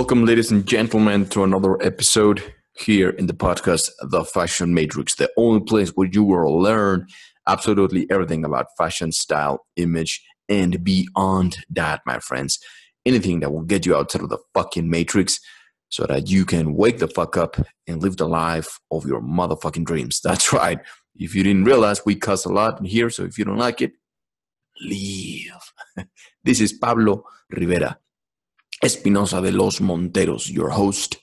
Welcome, ladies and gentlemen, to another episode here in the podcast, The Fashion Matrix, the only place where you will learn absolutely everything about fashion, style, image, and beyond that, my friends. Anything that will get you outside of the fucking matrix so that you can wake the fuck up and live the life of your motherfucking dreams. That's right. If you didn't realize, we cuss a lot in here, so if you don't like it, leave. this is Pablo Rivera Espinosa de los Monteros, your host.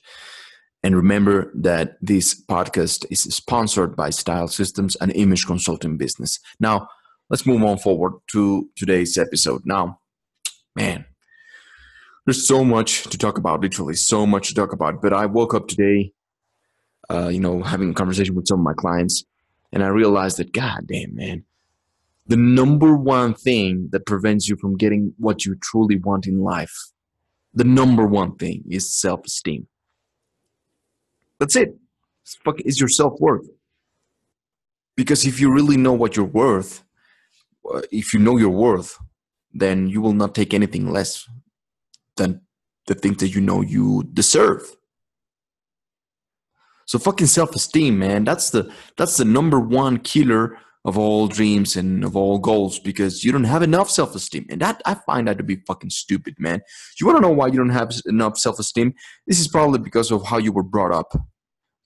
And remember that this podcast is sponsored by Style Systems an Image Consulting Business. Now, let's move on forward to today's episode. Now, man, there's so much to talk about, literally, so much to talk about. But I woke up today, uh, you know, having a conversation with some of my clients, and I realized that, God damn, man, the number one thing that prevents you from getting what you truly want in life the number one thing is self-esteem. That's it. Fuck is your self-worth. Because if you really know what you're worth, uh, if you know your worth, then you will not take anything less than the things that you know you deserve. So fucking self-esteem, man. That's the that's the number one killer of all dreams and of all goals because you don't have enough self-esteem. And that i find that to be fucking stupid man. You want to know why you don't have enough self-esteem? This is probably because of how you were brought up.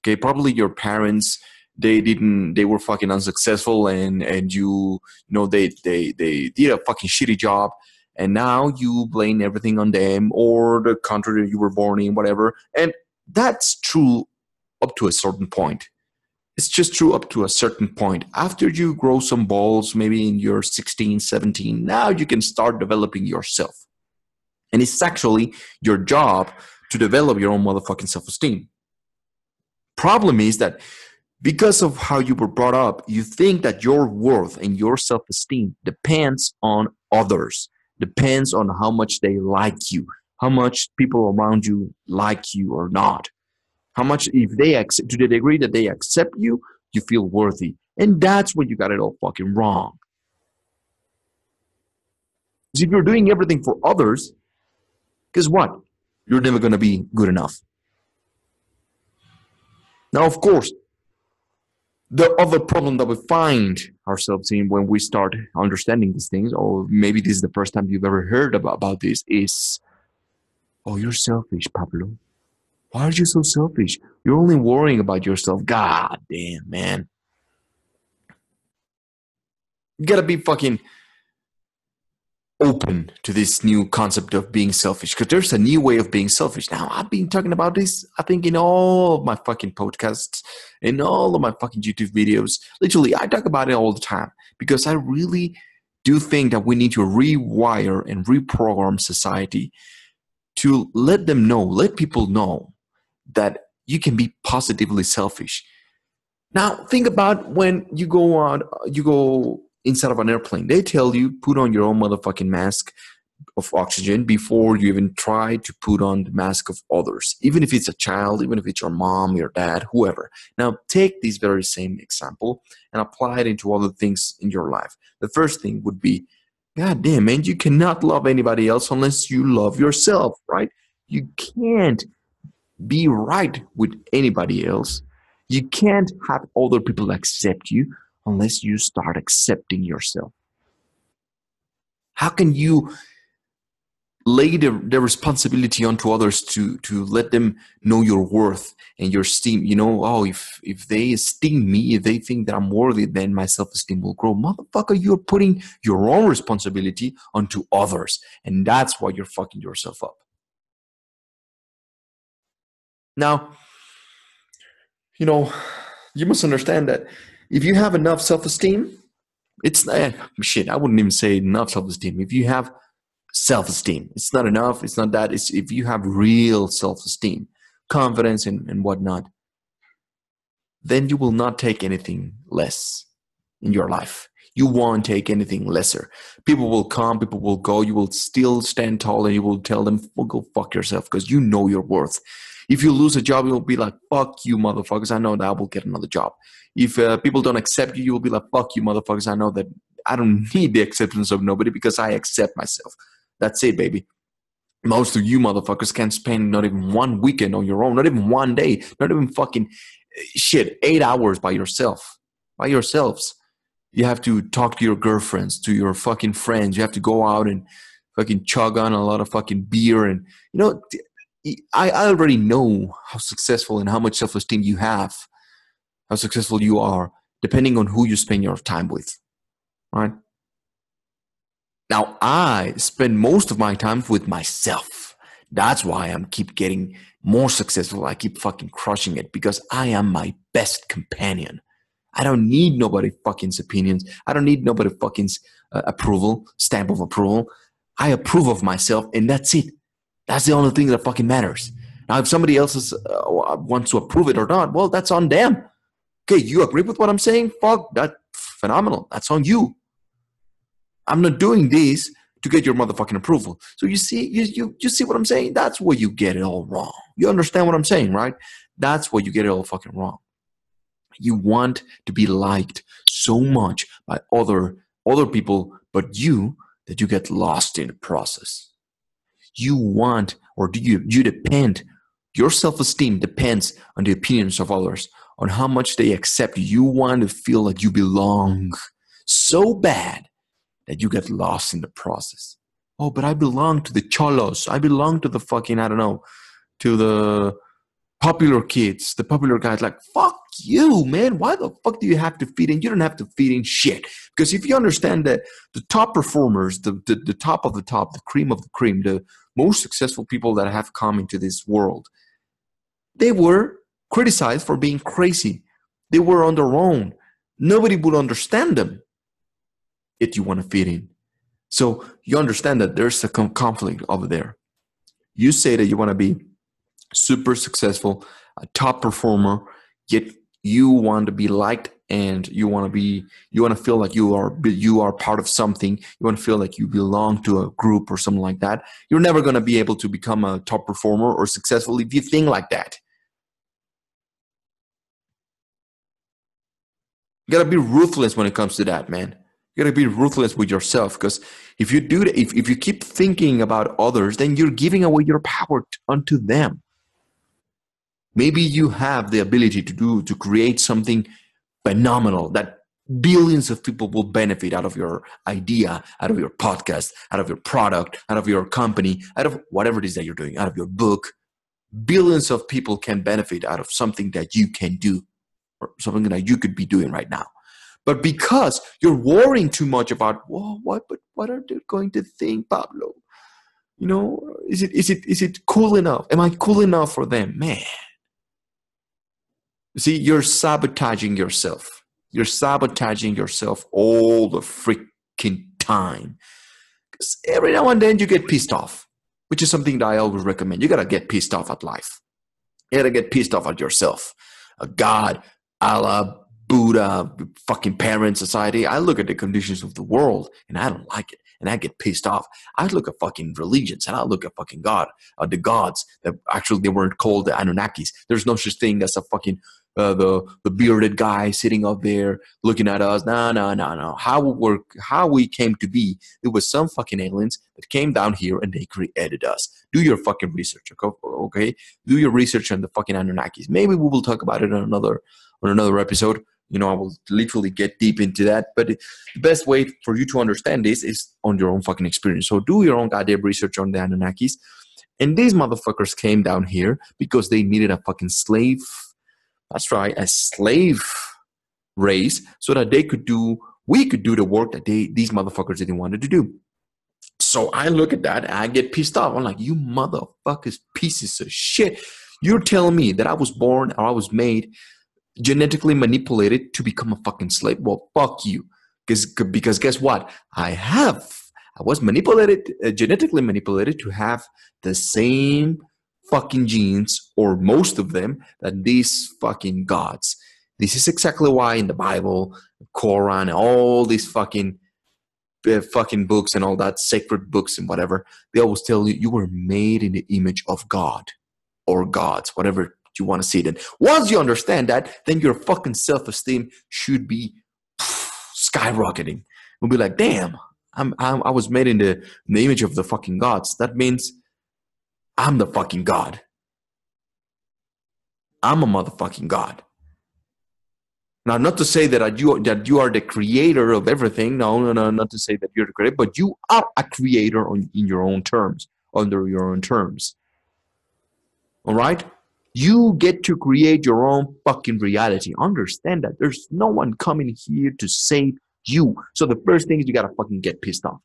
Okay probably your parents they didn't they were fucking unsuccessful and and you you know they they they did a fucking shitty job and now you blame everything on them or the country that you were born in whatever. And that's true up to a certain point it's just true up to a certain point. After you grow some balls, maybe in your 16, 17, now you can start developing yourself. And it's actually your job to develop your own motherfucking self esteem. Problem is that because of how you were brought up, you think that your worth and your self esteem depends on others, depends on how much they like you, how much people around you like you or not. How much, if they accept, to the degree that they accept you, you feel worthy. And that's when you got it all fucking wrong. Because if you're doing everything for others, guess what? You're never going to be good enough. Now, of course, the other problem that we find ourselves in when we start understanding these things, or maybe this is the first time you've ever heard about, about this, is oh, you're selfish, Pablo. Why are you so selfish? You're only worrying about yourself. God damn, man. You gotta be fucking open to this new concept of being selfish because there's a new way of being selfish. Now, I've been talking about this, I think, in all of my fucking podcasts, in all of my fucking YouTube videos. Literally, I talk about it all the time because I really do think that we need to rewire and reprogram society to let them know, let people know that you can be positively selfish. Now, think about when you go on, you go inside of an airplane. They tell you put on your own motherfucking mask of oxygen before you even try to put on the mask of others, even if it's a child, even if it's your mom, your dad, whoever. Now, take this very same example and apply it into other things in your life. The first thing would be, God damn, man, you cannot love anybody else unless you love yourself, right? You can't be right with anybody else. You can't have other people accept you unless you start accepting yourself. How can you lay the, the responsibility onto others to to let them know your worth and your esteem you know oh if if they esteem me if they think that i'm worthy then my self-esteem will grow motherfucker you're putting your own responsibility onto others and that's why you're fucking yourself up now, you know, you must understand that if you have enough self esteem, it's eh, shit. I wouldn't even say enough self esteem. If you have self esteem, it's not enough. It's not that. It's if you have real self esteem, confidence, and, and whatnot, then you will not take anything less in your life. You won't take anything lesser. People will come, people will go. You will still stand tall and you will tell them, well, go fuck yourself because you know your worth. If you lose a job, you'll be like, fuck you, motherfuckers. I know that I will get another job. If uh, people don't accept you, you will be like, fuck you, motherfuckers. I know that I don't need the acceptance of nobody because I accept myself. That's it, baby. Most of you motherfuckers can't spend not even one weekend on your own, not even one day, not even fucking shit, eight hours by yourself, by yourselves. You have to talk to your girlfriends, to your fucking friends. You have to go out and fucking chug on a lot of fucking beer. And, you know, I, already know how successful and how much self esteem you have, how successful you are, depending on who you spend your time with, right? Now, I spend most of my time with myself. That's why I'm keep getting more successful. I keep fucking crushing it because I am my best companion. I don't need nobody fucking's opinions. I don't need nobody fucking's uh, approval, stamp of approval. I approve of myself, and that's it. That's the only thing that fucking matters. Now, if somebody else is, uh, wants to approve it or not, well, that's on them. Okay, you agree with what I'm saying? Fuck, that phenomenal. That's on you. I'm not doing this to get your motherfucking approval. So you see, you, you, you see what I'm saying? That's where you get it all wrong. You understand what I'm saying, right? That's where you get it all fucking wrong. You want to be liked so much by other other people but you that you get lost in the process. You want or do you you depend your self-esteem depends on the opinions of others, on how much they accept you. You want to feel like you belong so bad that you get lost in the process. Oh, but I belong to the cholos. I belong to the fucking, I don't know, to the popular kids, the popular guys. Like, fuck you, man. Why the fuck do you have to feed in? You don't have to feed in shit. Because if you understand that the top performers, the, the, the top of the top, the cream of the cream, the most successful people that have come into this world, they were criticized for being crazy. They were on their own. Nobody would understand them yet you want to fit in. So you understand that there's a conflict over there. You say that you want to be super successful, a top performer, yet you want to be liked and you want to be you want to feel like you are you are part of something. You want to feel like you belong to a group or something like that. You're never going to be able to become a top performer or successful if you think like that. You got to be ruthless when it comes to that man. You got to be ruthless with yourself because if you do if, if you keep thinking about others, then you're giving away your power unto them. Maybe you have the ability to do to create something phenomenal that billions of people will benefit out of your idea, out of your podcast, out of your product, out of your company, out of whatever it is that you're doing, out of your book. Billions of people can benefit out of something that you can do or something that you could be doing right now. But because you're worrying too much about, well, what, but what are they going to think, Pablo? You know, is it is it is it cool enough? Am I cool enough for them, man? See, you're sabotaging yourself. You're sabotaging yourself all the freaking time. Because every now and then you get pissed off, which is something that I always recommend. You gotta get pissed off at life. You gotta get pissed off at yourself. God, Allah, Buddha, fucking parent society. I look at the conditions of the world and I don't like it. And I get pissed off. I look at fucking religions and I look at fucking God, uh, the gods that actually they weren't called the Anunnakis. There's no such thing as a fucking uh, the the bearded guy sitting up there looking at us. No, no, no, no. How we were, how we came to be? It was some fucking aliens that came down here and they created us. Do your fucking research, okay? Do your research on the fucking Anunnakis. Maybe we will talk about it on another on another episode you know, I will literally get deep into that. But the best way for you to understand this is on your own fucking experience. So do your own goddamn research on the Anunnakis. And these motherfuckers came down here because they needed a fucking slave. That's right, a slave race, so that they could do, we could do the work that they these motherfuckers didn't want to do. So I look at that, and I get pissed off. I'm like, you motherfuckers, pieces of shit. You're telling me that I was born or I was made genetically manipulated to become a fucking slave. Well, fuck you. Because because guess what? I have. I was manipulated, uh, genetically manipulated to have the same fucking genes, or most of them, that these fucking gods. This is exactly why in the Bible, Quran, all these fucking uh, fucking books and all that sacred books and whatever, they always tell you you were made in the image of God or gods, whatever you want to see it in. Once you understand that, then your fucking self esteem should be skyrocketing. We'll be like, damn, I'm, I'm, i was made in the, in the image of the fucking gods. That means I'm the fucking God. I'm a motherfucking God. Now, not to say that you that you are the creator of everything. No, no, no, not to say that you're the creator, but you are a creator on, in your own terms, under your own terms. All right, you get to create your own fucking reality. Understand that there's no one coming here to save you. So the first thing is you gotta fucking get pissed off.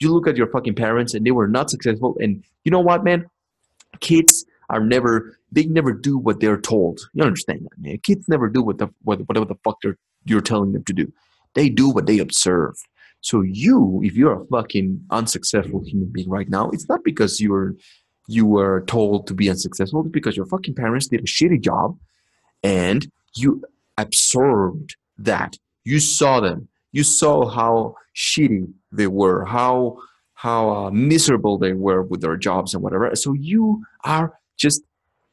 You look at your fucking parents and they were not successful, and you know what, man? Kids are never they never do what they're told. You understand that, man? Kids never do what the what, whatever the fuck they're you're telling them to do. They do what they observe. So you, if you're a fucking unsuccessful human being right now, it's not because you're you were told to be unsuccessful, it's because your fucking parents did a shitty job and you absorbed that. You saw them. You saw how shitty they were, how how uh, miserable they were with their jobs and whatever. So you are just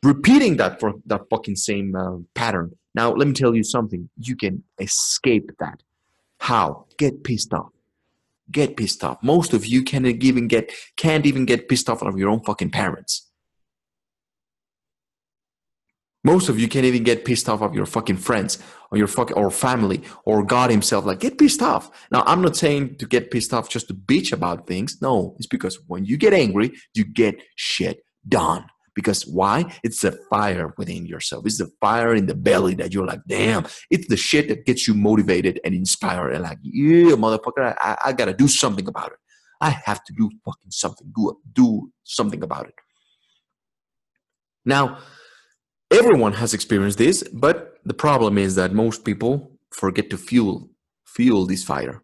repeating that for that fucking same uh, pattern. Now, let me tell you something. You can escape that. How? Get pissed off. Get pissed off. Most of you can't even get can't even get pissed off of your own fucking parents. Most of you can't even get pissed off of your fucking friends or your fucking or family or God Himself. Like get pissed off. Now I'm not saying to get pissed off just to bitch about things. No, it's because when you get angry, you get shit done. Because why? It's the fire within yourself. It's the fire in the belly that you're like, damn. It's the shit that gets you motivated and inspired and like, yeah, motherfucker, I, I gotta do something about it. I have to do fucking something. Do, do something about it. Now, everyone has experienced this, but the problem is that most people forget to fuel fuel this fire.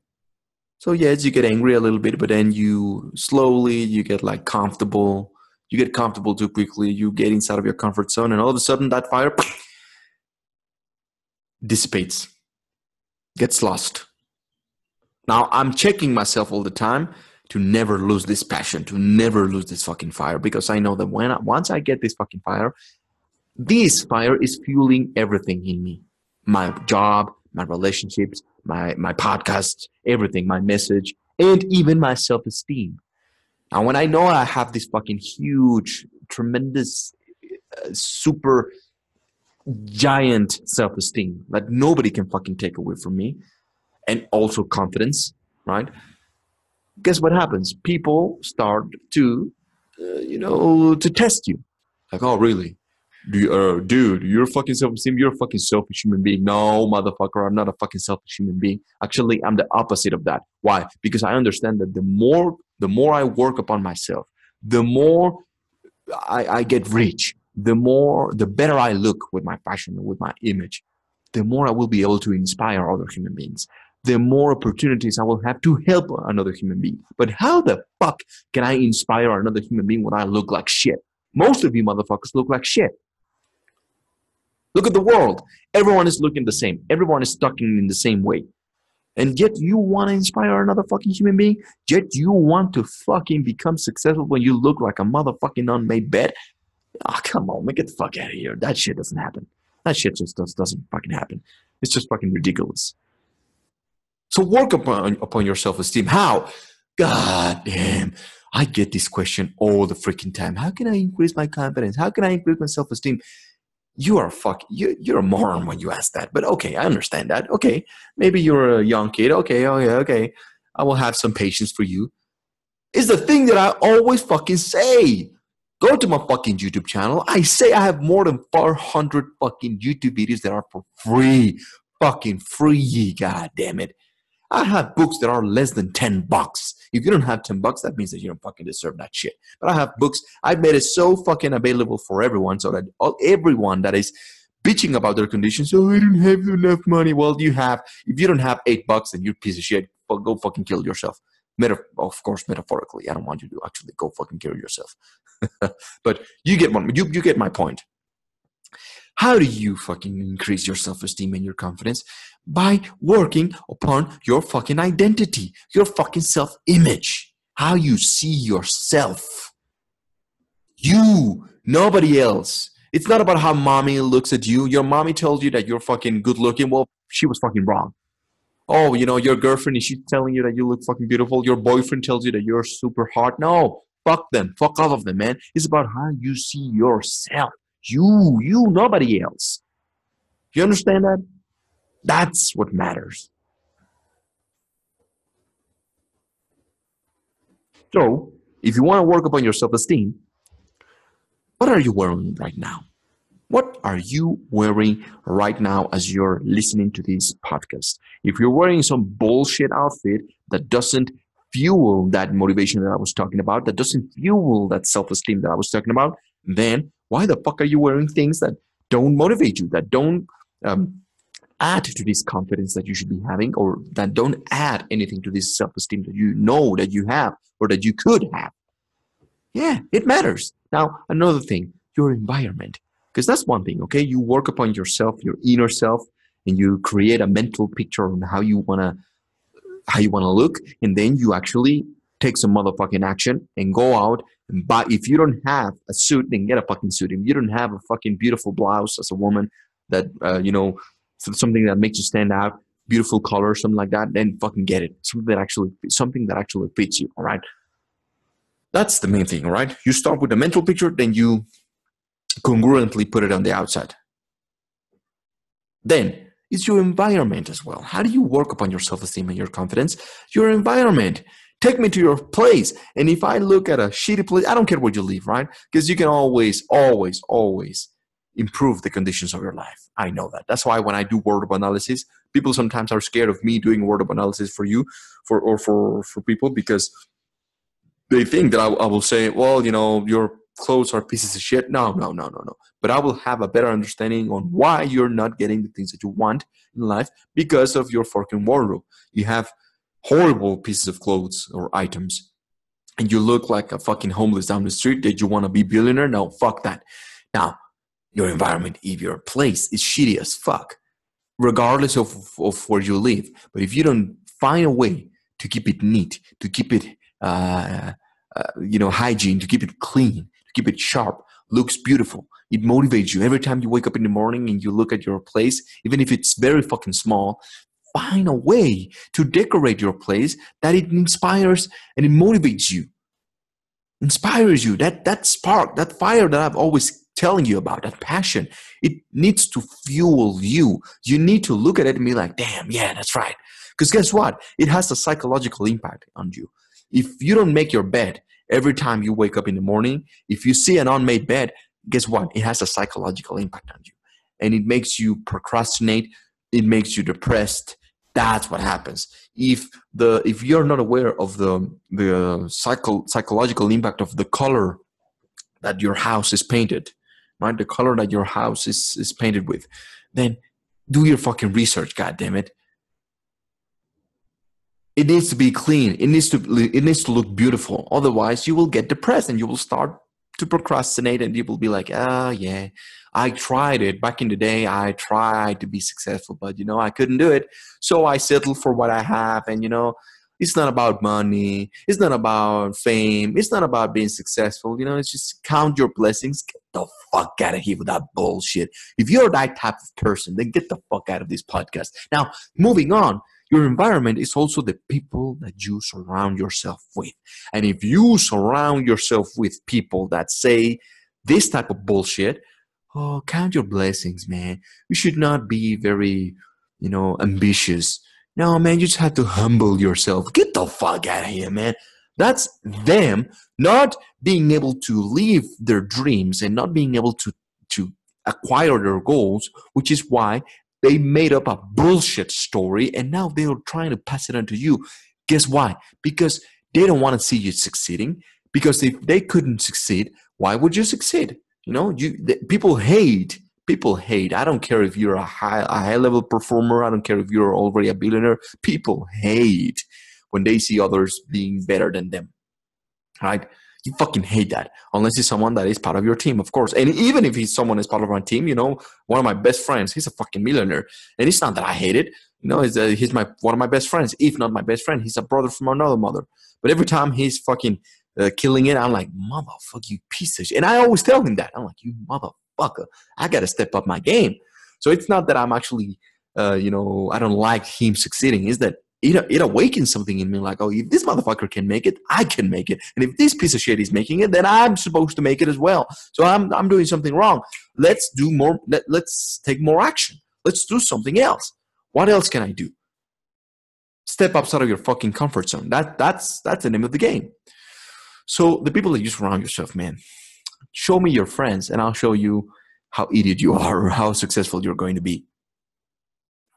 So yes, you get angry a little bit, but then you slowly you get like comfortable you get comfortable too quickly, you get inside of your comfort zone, and all of a sudden that fire dissipates, gets lost. Now I'm checking myself all the time to never lose this passion, to never lose this fucking fire, because I know that when I, once I get this fucking fire, this fire is fueling everything in me, my job, my relationships, my my podcast, everything, my message, and even my self esteem. And when I know I have this fucking huge, tremendous, uh, super giant self esteem that nobody can fucking take away from me, and also confidence, right? Guess what happens? People start to, uh, you know, to test you. Like, oh, really? Uh, dude, you're fucking self-esteem. You're a fucking selfish human being. No, motherfucker, I'm not a fucking selfish human being. Actually, I'm the opposite of that. Why? Because I understand that the more the more I work upon myself, the more I, I get rich, the more the better I look with my fashion, with my image, the more I will be able to inspire other human beings. The more opportunities I will have to help another human being. But how the fuck can I inspire another human being when I look like shit? Most of you motherfuckers look like shit. Look at the world. Everyone is looking the same. Everyone is talking in the same way. And yet you want to inspire another fucking human being? Yet you want to fucking become successful when you look like a motherfucking unmade bed? Ah, oh, come on, man, get the fuck out of here. That shit doesn't happen. That shit just does, doesn't fucking happen. It's just fucking ridiculous. So work upon, upon your self-esteem. How? God damn. I get this question all the freaking time. How can I increase my confidence? How can I increase my self-esteem? You are fuck you, you're a moron when you ask that but okay i understand that. Okay maybe you're a young kid. Okay oh yeah okay. I will have some patience for you. Is the thing that i always fucking say. Go to my fucking youtube channel. I say i have more than 400 fucking youtube videos that are for free. Fucking free god damn it. I have books that are less than 10 bucks. If you don't have 10 bucks, that means that you don't fucking deserve that shit. But I have books, I've made it so fucking available for everyone so that all, everyone that is bitching about their conditions, oh, I don't have enough money. Well, you have, if you don't have eight bucks, then you're piece of shit. Go fucking kill yourself. Meta- of course, metaphorically. I don't want you to actually go fucking kill yourself. but you get one, you, you get my point. How do you fucking increase your self esteem and your confidence? By working upon your fucking identity, your fucking self image, how you see yourself. You, nobody else. It's not about how mommy looks at you. Your mommy told you that you're fucking good looking. Well, she was fucking wrong. Oh, you know, your girlfriend is she telling you that you look fucking beautiful? Your boyfriend tells you that you're super hot. No, Fuck them. Fuck all of them, man. It's about how you see yourself. You, you, nobody else. You understand that? That's what matters. So, if you want to work upon your self esteem, what are you wearing right now? What are you wearing right now as you're listening to this podcast? If you're wearing some bullshit outfit that doesn't fuel that motivation that I was talking about, that doesn't fuel that self esteem that I was talking about, then why the fuck are you wearing things that don't motivate you, that don't um, add to this confidence that you should be having, or that don't add anything to this self esteem that you know that you have or that you could have? Yeah, it matters. Now, another thing, your environment. Because that's one thing, okay? You work upon yourself, your inner self, and you create a mental picture on how you wanna how you wanna look, and then you actually take some motherfucking action and go out buy if you don't have a suit, then get a fucking suit. If you don't have a fucking beautiful blouse as a woman that uh, you know something that makes you stand out, beautiful color, something like that, then fucking get it. Something that actually something that actually fits you, all right? That's the main thing, right? You start with the mental picture, then you congruently put it on the outside. Then it's your environment as well. How do you work upon your self esteem and your confidence? Your environment. Take me to your place. And if I look at a shitty place, I don't care where you live, right? Because you can always, always, always improve the conditions of your life. I know that. That's why when I do wardrobe analysis, people sometimes are scared of me doing wardrobe analysis for you for or for for people because they think that I, I will say, well, you know, your clothes are pieces of shit. No, no, no, no, no. But I will have a better understanding on why you're not getting the things that you want in life because of your fucking wardrobe. You have horrible pieces of clothes or items and you look like a fucking homeless down the street Did you want to be billionaire no fuck that. Now your environment if your place is shitty as fuck regardless of, of where you live but if you don't find a way to keep it neat to keep it uh, uh, you know hygiene to keep it clean to keep it sharp looks beautiful it motivates you. Every time you wake up in the morning and you look at your place even if it's very fucking small find a way to decorate your place that it inspires and it motivates you. Inspires you. That that spark that fire that i've always telling you about that passion it needs to fuel you. You need to look at it and be like damn yeah that's right. Because guess what? It has a psychological impact on you. If you don't make your bed every time you wake up in the morning if you see an unmade bed guess what? It has a psychological impact on you. And it makes you procrastinate. It makes you depressed that's what happens. If the if you're not aware of the the psycho, psychological impact of the color that your house is painted right? The color that your house is is painted with then do your fucking research god damn it it needs to be clean. It needs to it needs to look beautiful. Otherwise you will get depressed and you will start to procrastinate and people be like ah yeah I tried it back in the day. I tried to be successful, but you know, I couldn't do it. So I settled for what I have. And you know, it's not about money. It's not about fame. It's not about being successful. You know, it's just count your blessings. Get the fuck out of here with that bullshit. If you're that type of person, then get the fuck out of this podcast. Now, moving on, your environment is also the people that you surround yourself with. And if you surround yourself with people that say this type of bullshit, oh, count your blessings, man. You should not be very, you know, ambitious. No, man, you just have to humble yourself. Get the fuck out of here, man. That's them not being able to live their dreams and not being able to, to acquire their goals, which is why they made up a bullshit story and now they are trying to pass it on to you. Guess why? Because they don't want to see you succeeding. Because if they couldn't succeed, why would you succeed? You know, you people hate. People hate. I don't care if you're a high a high level performer. I don't care if you're already a billionaire. People hate when they see others being better than them. Right? You fucking hate that unless he's someone that is part of your team, of course. And even if he's someone that's part of our team, you know, one of my best friends, he's a fucking millionaire, and it's not that I hate it. You know, he's, he's my one of my best friends, if not my best friend. He's a brother from another mother. But every time he's fucking uh, killing it. I'm like, motherfucker, you piece of shit. And I always tell him that. I'm like, you motherfucker, I got to step up my game. So it's not that I'm actually, uh, you know, I don't like him succeeding. Is that it, it awakens something in me like, oh, if this motherfucker can make it, I can make it. And if this piece of shit is making it, then I'm supposed to make it as well. So I'm, I'm doing something wrong. Let's do more. Let, let's take more action. Let's do something else. What else can I do? Step outside of your fucking comfort zone. That, that's, that's the name of the game. So the people that you surround yourself, man, show me your friends and I'll show you how idiot you are or how successful you're going to be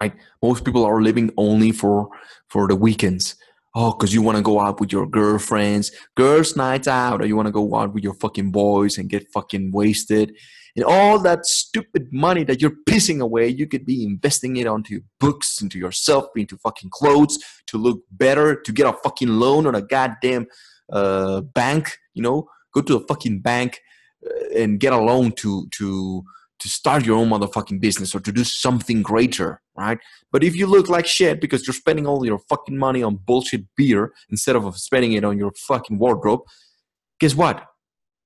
right? Most people are living only for for the weekends. Oh because you want to go out with your girlfriends. Girls nights out or you want to go out with your fucking boys and get fucking wasted. And all that stupid money that you're pissing away you could be investing it onto books into yourself into fucking clothes to look better to get a fucking loan on a goddamn uh, bank you know? Go to a fucking bank uh, and get a loan to to to start your own motherfucking business or to do something greater, right? But if you look like shit because you're spending all your fucking money on bullshit beer instead of spending it on your fucking wardrobe, guess what?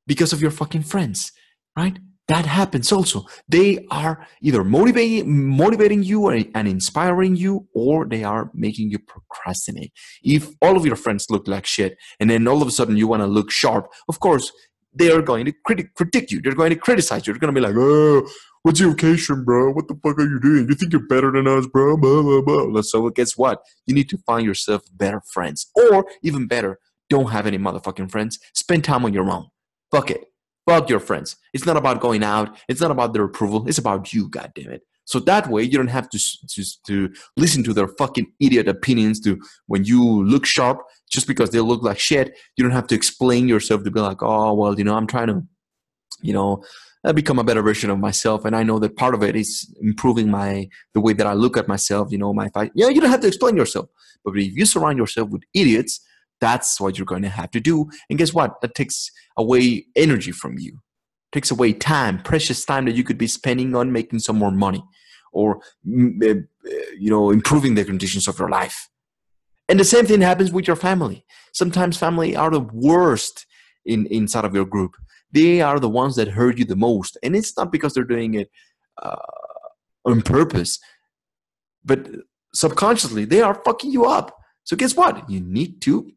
Because of your fucking friends, right? That happens also. They are either motivating motivating you and inspiring you, or they are making you procrastinate. If all of your friends look like shit, and then all of a sudden you want to look sharp, of course they are going to critic critique you. They're going to criticize you. They're going to be like, "Oh, what's your occasion, bro? What the fuck are you doing? You think you're better than us, bro?" Blah blah blah. So guess what? You need to find yourself better friends, or even better, don't have any motherfucking friends. Spend time on your own. Fuck it. Fuck your friends. It's not about going out. It's not about their approval. It's about you. God damn it. So that way you don't have to, to, to listen to their fucking idiot opinions to when you look sharp just because they look like shit. You don't have to explain yourself to be like, oh, well, you know, I'm trying to, you know, uh, become a better version of myself. And I know that part of it is improving my, the way that I look at myself, you know, my, fight. yeah, you don't have to explain yourself. But if you surround yourself with idiots, that's what you're going to have to do. And guess what? That takes away energy from you takes away time, precious time that you could be spending on making some more money or mm, eh, eh, you know improving the conditions of your life. And the same thing happens with your family. Sometimes family are the worst in inside of your group. They are the ones that hurt you the most. And it's not because they're doing it uh, on purpose but subconsciously they are fucking you up. So guess what? You need to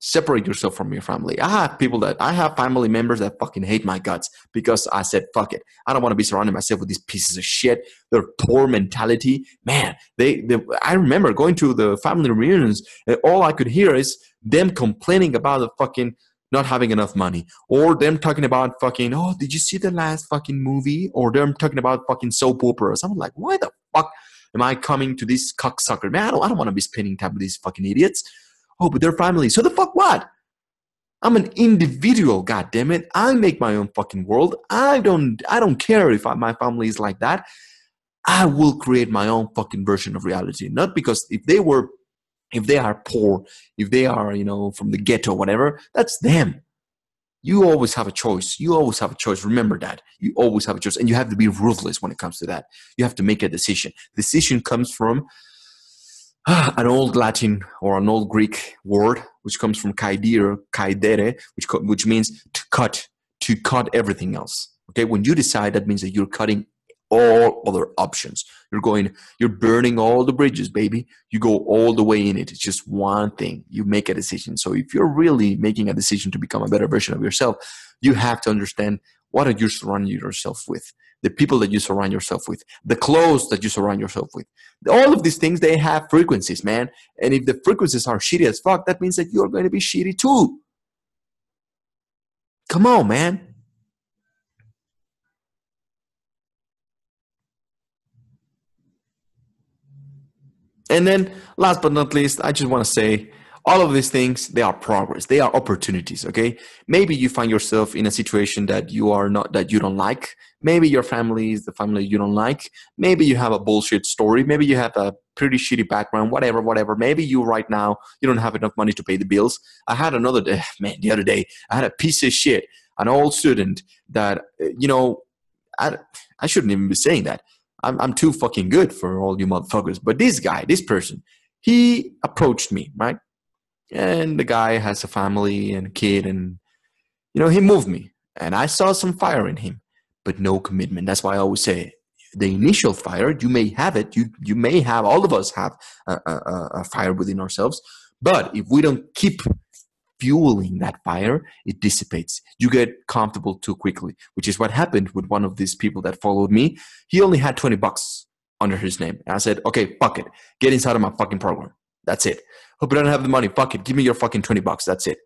separate yourself from your family. I have people that I have family members that fucking hate my guts because I said fuck it. I don't want to be surrounding myself with these pieces of shit. Their poor mentality, man. They, they I remember going to the family reunions and all I could hear is them complaining about the fucking not having enough money or them talking about fucking oh did you see the last fucking movie or them talking about fucking soap operas. I'm like why the fuck am I coming to this cocksucker man? I don't, I don't want to be spending time with these fucking idiots. Oh, but they're family. So the fuck what? I'm an individual, God damn it! I make my own fucking world. I don't I don't care if I, my family is like that. I will create my own fucking version of reality. Not because if they were if they are poor, if they are, you know, from the ghetto, whatever, that's them. You always have a choice. You always have a choice. Remember that. You always have a choice. And you have to be ruthless when it comes to that. You have to make a decision. Decision comes from an old Latin or an old Greek word, which comes from caedere, caedere, which, which means to cut, to cut everything else. Okay, when you decide, that means that you're cutting all other options. You're going, you're burning all the bridges, baby. You go all the way in it. It's just one thing. You make a decision. So if you're really making a decision to become a better version of yourself, you have to understand what are you surrounding yourself with the people that you surround yourself with, the clothes that you surround yourself with. All of these things, they have frequencies, man. And if the frequencies are shitty as fuck, that means that you're going to be shitty too. Come on, man. And then, last but not least, I just want to say all of these things they are progress. They are opportunities okay? Maybe you find yourself in a situation that you are not that you don't like. Maybe your family is the family you don't like. Maybe you have a bullshit story. Maybe you have a pretty shitty background whatever whatever. Maybe you right now you don't have enough money to pay the bills. I had another day man the other day i had a piece of shit an old student that uh, you know i, I shouldn't even be saying that. I'm, I'm too fucking good for all you motherfuckers. But this guy this person he approached me right and the guy has a family and a kid and you know he moved me and i saw some fire in him but no commitment that's why i always say the initial fire. You may have it. You you may have. All of us have a, a, a fire within ourselves. But if we don't keep fueling that fire, it dissipates. You get comfortable too quickly, which is what happened with one of these people that followed me. He only had 20 bucks under his name. And I said, okay, fuck it. Get inside of my fucking program. That's it. Hope you don't have the money. Fuck it. Give me your fucking 20 bucks. That's it.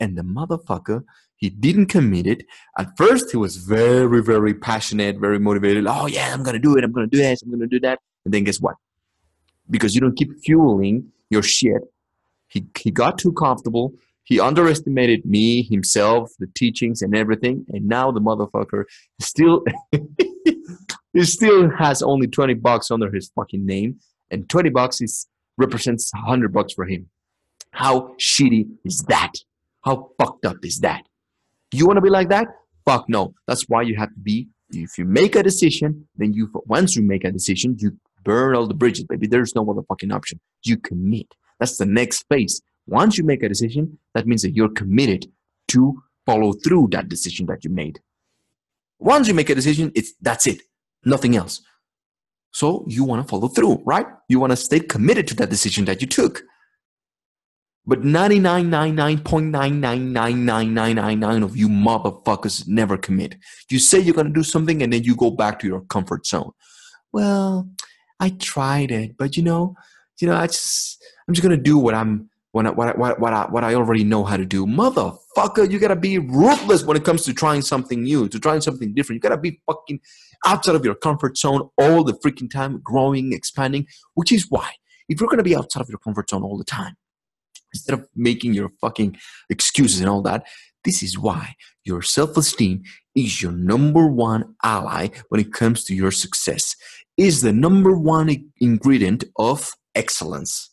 And the motherfucker, he didn't commit it. At first, he was very, very passionate, very motivated. Oh, yeah, I'm going to do it. I'm going to do this. I'm going to do that. And then guess what? Because you don't keep fueling your shit, he, he got too comfortable. He underestimated me, himself, the teachings, and everything. And now the motherfucker still he still has only 20 bucks under his fucking name. And 20 bucks is represents 100 bucks for him. How shitty is that? How fucked up is that? You want to be like that? Fuck no. That's why you have to be. If you make a decision, then you once you make a decision, you burn all the bridges, baby. There's no other fucking option. You commit. That's the next phase. Once you make a decision, that means that you're committed to follow through that decision that you made. Once you make a decision, it's that's it, nothing else. So you want to follow through, right? You want to stay committed to that decision that you took. But 99.9999999 of you motherfuckers never commit. You say you're going to do something and then you go back to your comfort zone. Well, I tried it, but you know, you know, I just I'm just going to do what I'm what I, what, I, what, I, what I already know how to do. Motherfucker, you gotta be ruthless when it comes to trying something new, to trying something different. You gotta be fucking outside of your comfort zone all the freaking time, growing, expanding, which is why if you're gonna be outside of your comfort zone all the time, instead of making your fucking excuses and all that, this is why your self esteem is your number one ally when it comes to your success, is the number one ingredient of excellence.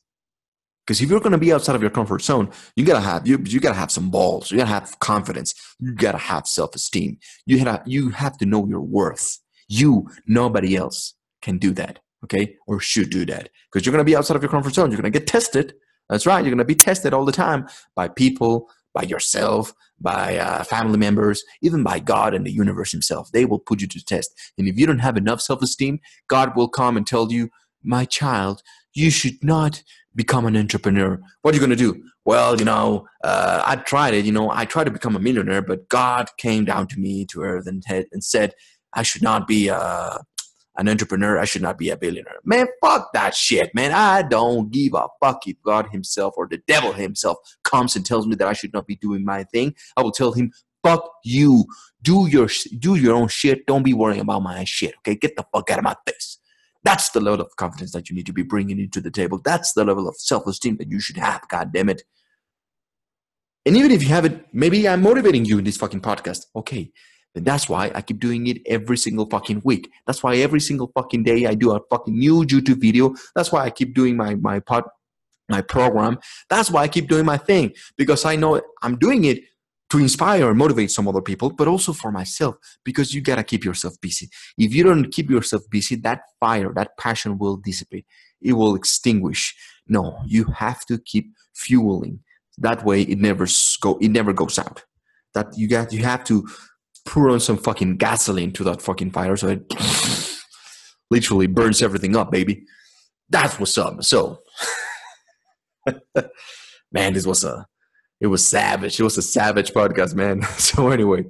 Because if you're going to be outside of your comfort zone, you gotta have you you gotta have some balls. You gotta have confidence. You gotta have self esteem. You gotta you have to know your worth. You, nobody else, can do that. Okay, or should do that because you're going to be outside of your comfort zone. You're going to get tested. That's right. You're going to be tested all the time by people, by yourself, by uh, family members, even by God and the universe Himself. They will put you to the test. And if you don't have enough self esteem, God will come and tell you, "My child, you should not become an entrepreneur. What are you going to do? Well, you know, uh, I tried it. You know, I tried to become a millionaire, but God came down to me to earth and, and said, I should not be uh, an entrepreneur. I should not be a billionaire. Man, fuck that shit, man. I don't give a fuck if God himself or the devil himself comes and tells me that I should not be doing my thing. I will tell him, fuck you. Do your, do your own shit. Don't be worrying about my shit. Okay. Get the fuck out of my face. That's the level of confidence that you need to be bringing into the table. That's the level of self esteem that you should have. God damn it. And even if you haven't, maybe I'm motivating you in this fucking podcast. Okay. Then that's why I keep doing it every single fucking week. That's why every single fucking day I do a fucking new YouTube video. That's why I keep doing my, my pod, my program. That's why I keep doing my thing because I know I'm doing it to inspire and motivate some other people, but also for myself, because you gotta keep yourself busy. If you don't keep yourself busy, that fire, that passion will dissipate. It will extinguish. No, you have to keep fueling. That way, it never go. It never goes out. That you got. You have to pour on some fucking gasoline to that fucking fire, so it literally burns everything up, baby. That's what's up. So, man, this was a it was savage. It was a savage podcast, man. So anyway,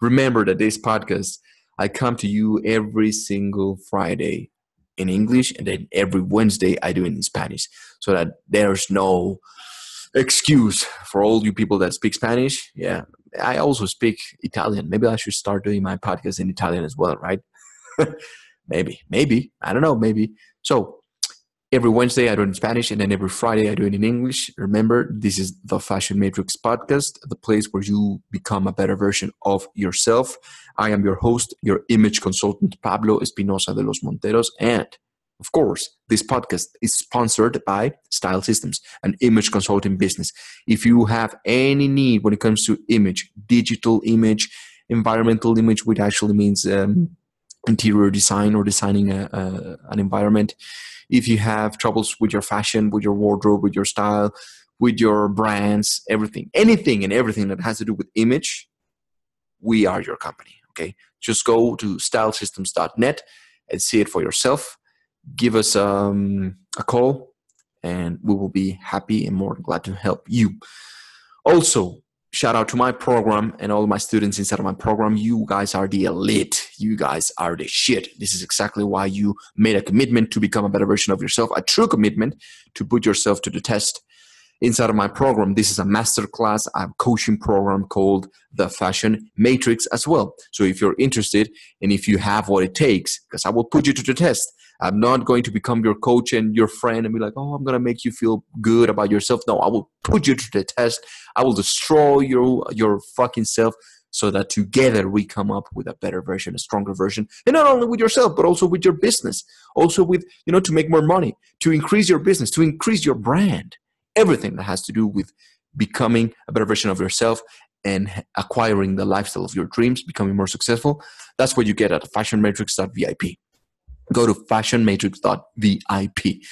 remember that this podcast, I come to you every single Friday in English, and then every Wednesday I do it in Spanish, so that there's no excuse for all you people that speak Spanish. Yeah, I also speak Italian. Maybe I should start doing my podcast in Italian as well, right? maybe, maybe I don't know, maybe. So Every Wednesday, I do it in Spanish, and then every Friday, I do it in English. Remember, this is the Fashion Matrix podcast, the place where you become a better version of yourself. I am your host, your image consultant, Pablo Espinosa de los Monteros. And of course, this podcast is sponsored by Style Systems, an image consulting business. If you have any need when it comes to image, digital image, environmental image, which actually means um, interior design or designing a, a, an environment, if you have troubles with your fashion, with your wardrobe, with your style, with your brands, everything, anything and everything that has to do with image, we are your company. Okay. Just go to stylesystems.net and see it for yourself, give us um, a call and we will be happy and more glad to help you. Also, shout out to my program and all my students inside of my program. You guys are the elite. You guys are the shit. This is exactly why you made a commitment to become a better version of yourself, a true commitment to put yourself to the test. Inside of my program, this is a masterclass, a coaching program called the Fashion Matrix as well. So if you're interested and if you have what it takes, because I will put you to the test, I'm not going to become your coach and your friend and be like, oh, I'm going to make you feel good about yourself. No, I will put you to the test. I will destroy your, your fucking self so that together we come up with a better version, a stronger version. And not only with yourself, but also with your business. Also with, you know, to make more money, to increase your business, to increase your brand. Everything that has to do with becoming a better version of yourself and acquiring the lifestyle of your dreams, becoming more successful. That's what you get at fashionmatrix.vip go to fashionmatrix.vip.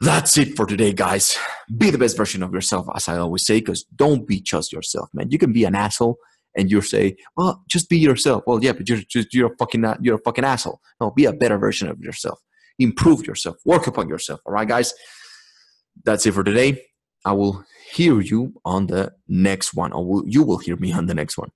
That's it for today, guys. Be the best version of yourself, as I always say, because don't be just yourself, man. You can be an asshole and you say, well, just be yourself. Well, yeah, but you're just, you're a fucking, you're a fucking asshole. No, be a better version of yourself. Improve yourself. Work upon yourself. All right, guys. That's it for today. I will hear you on the next one, or you will hear me on the next one.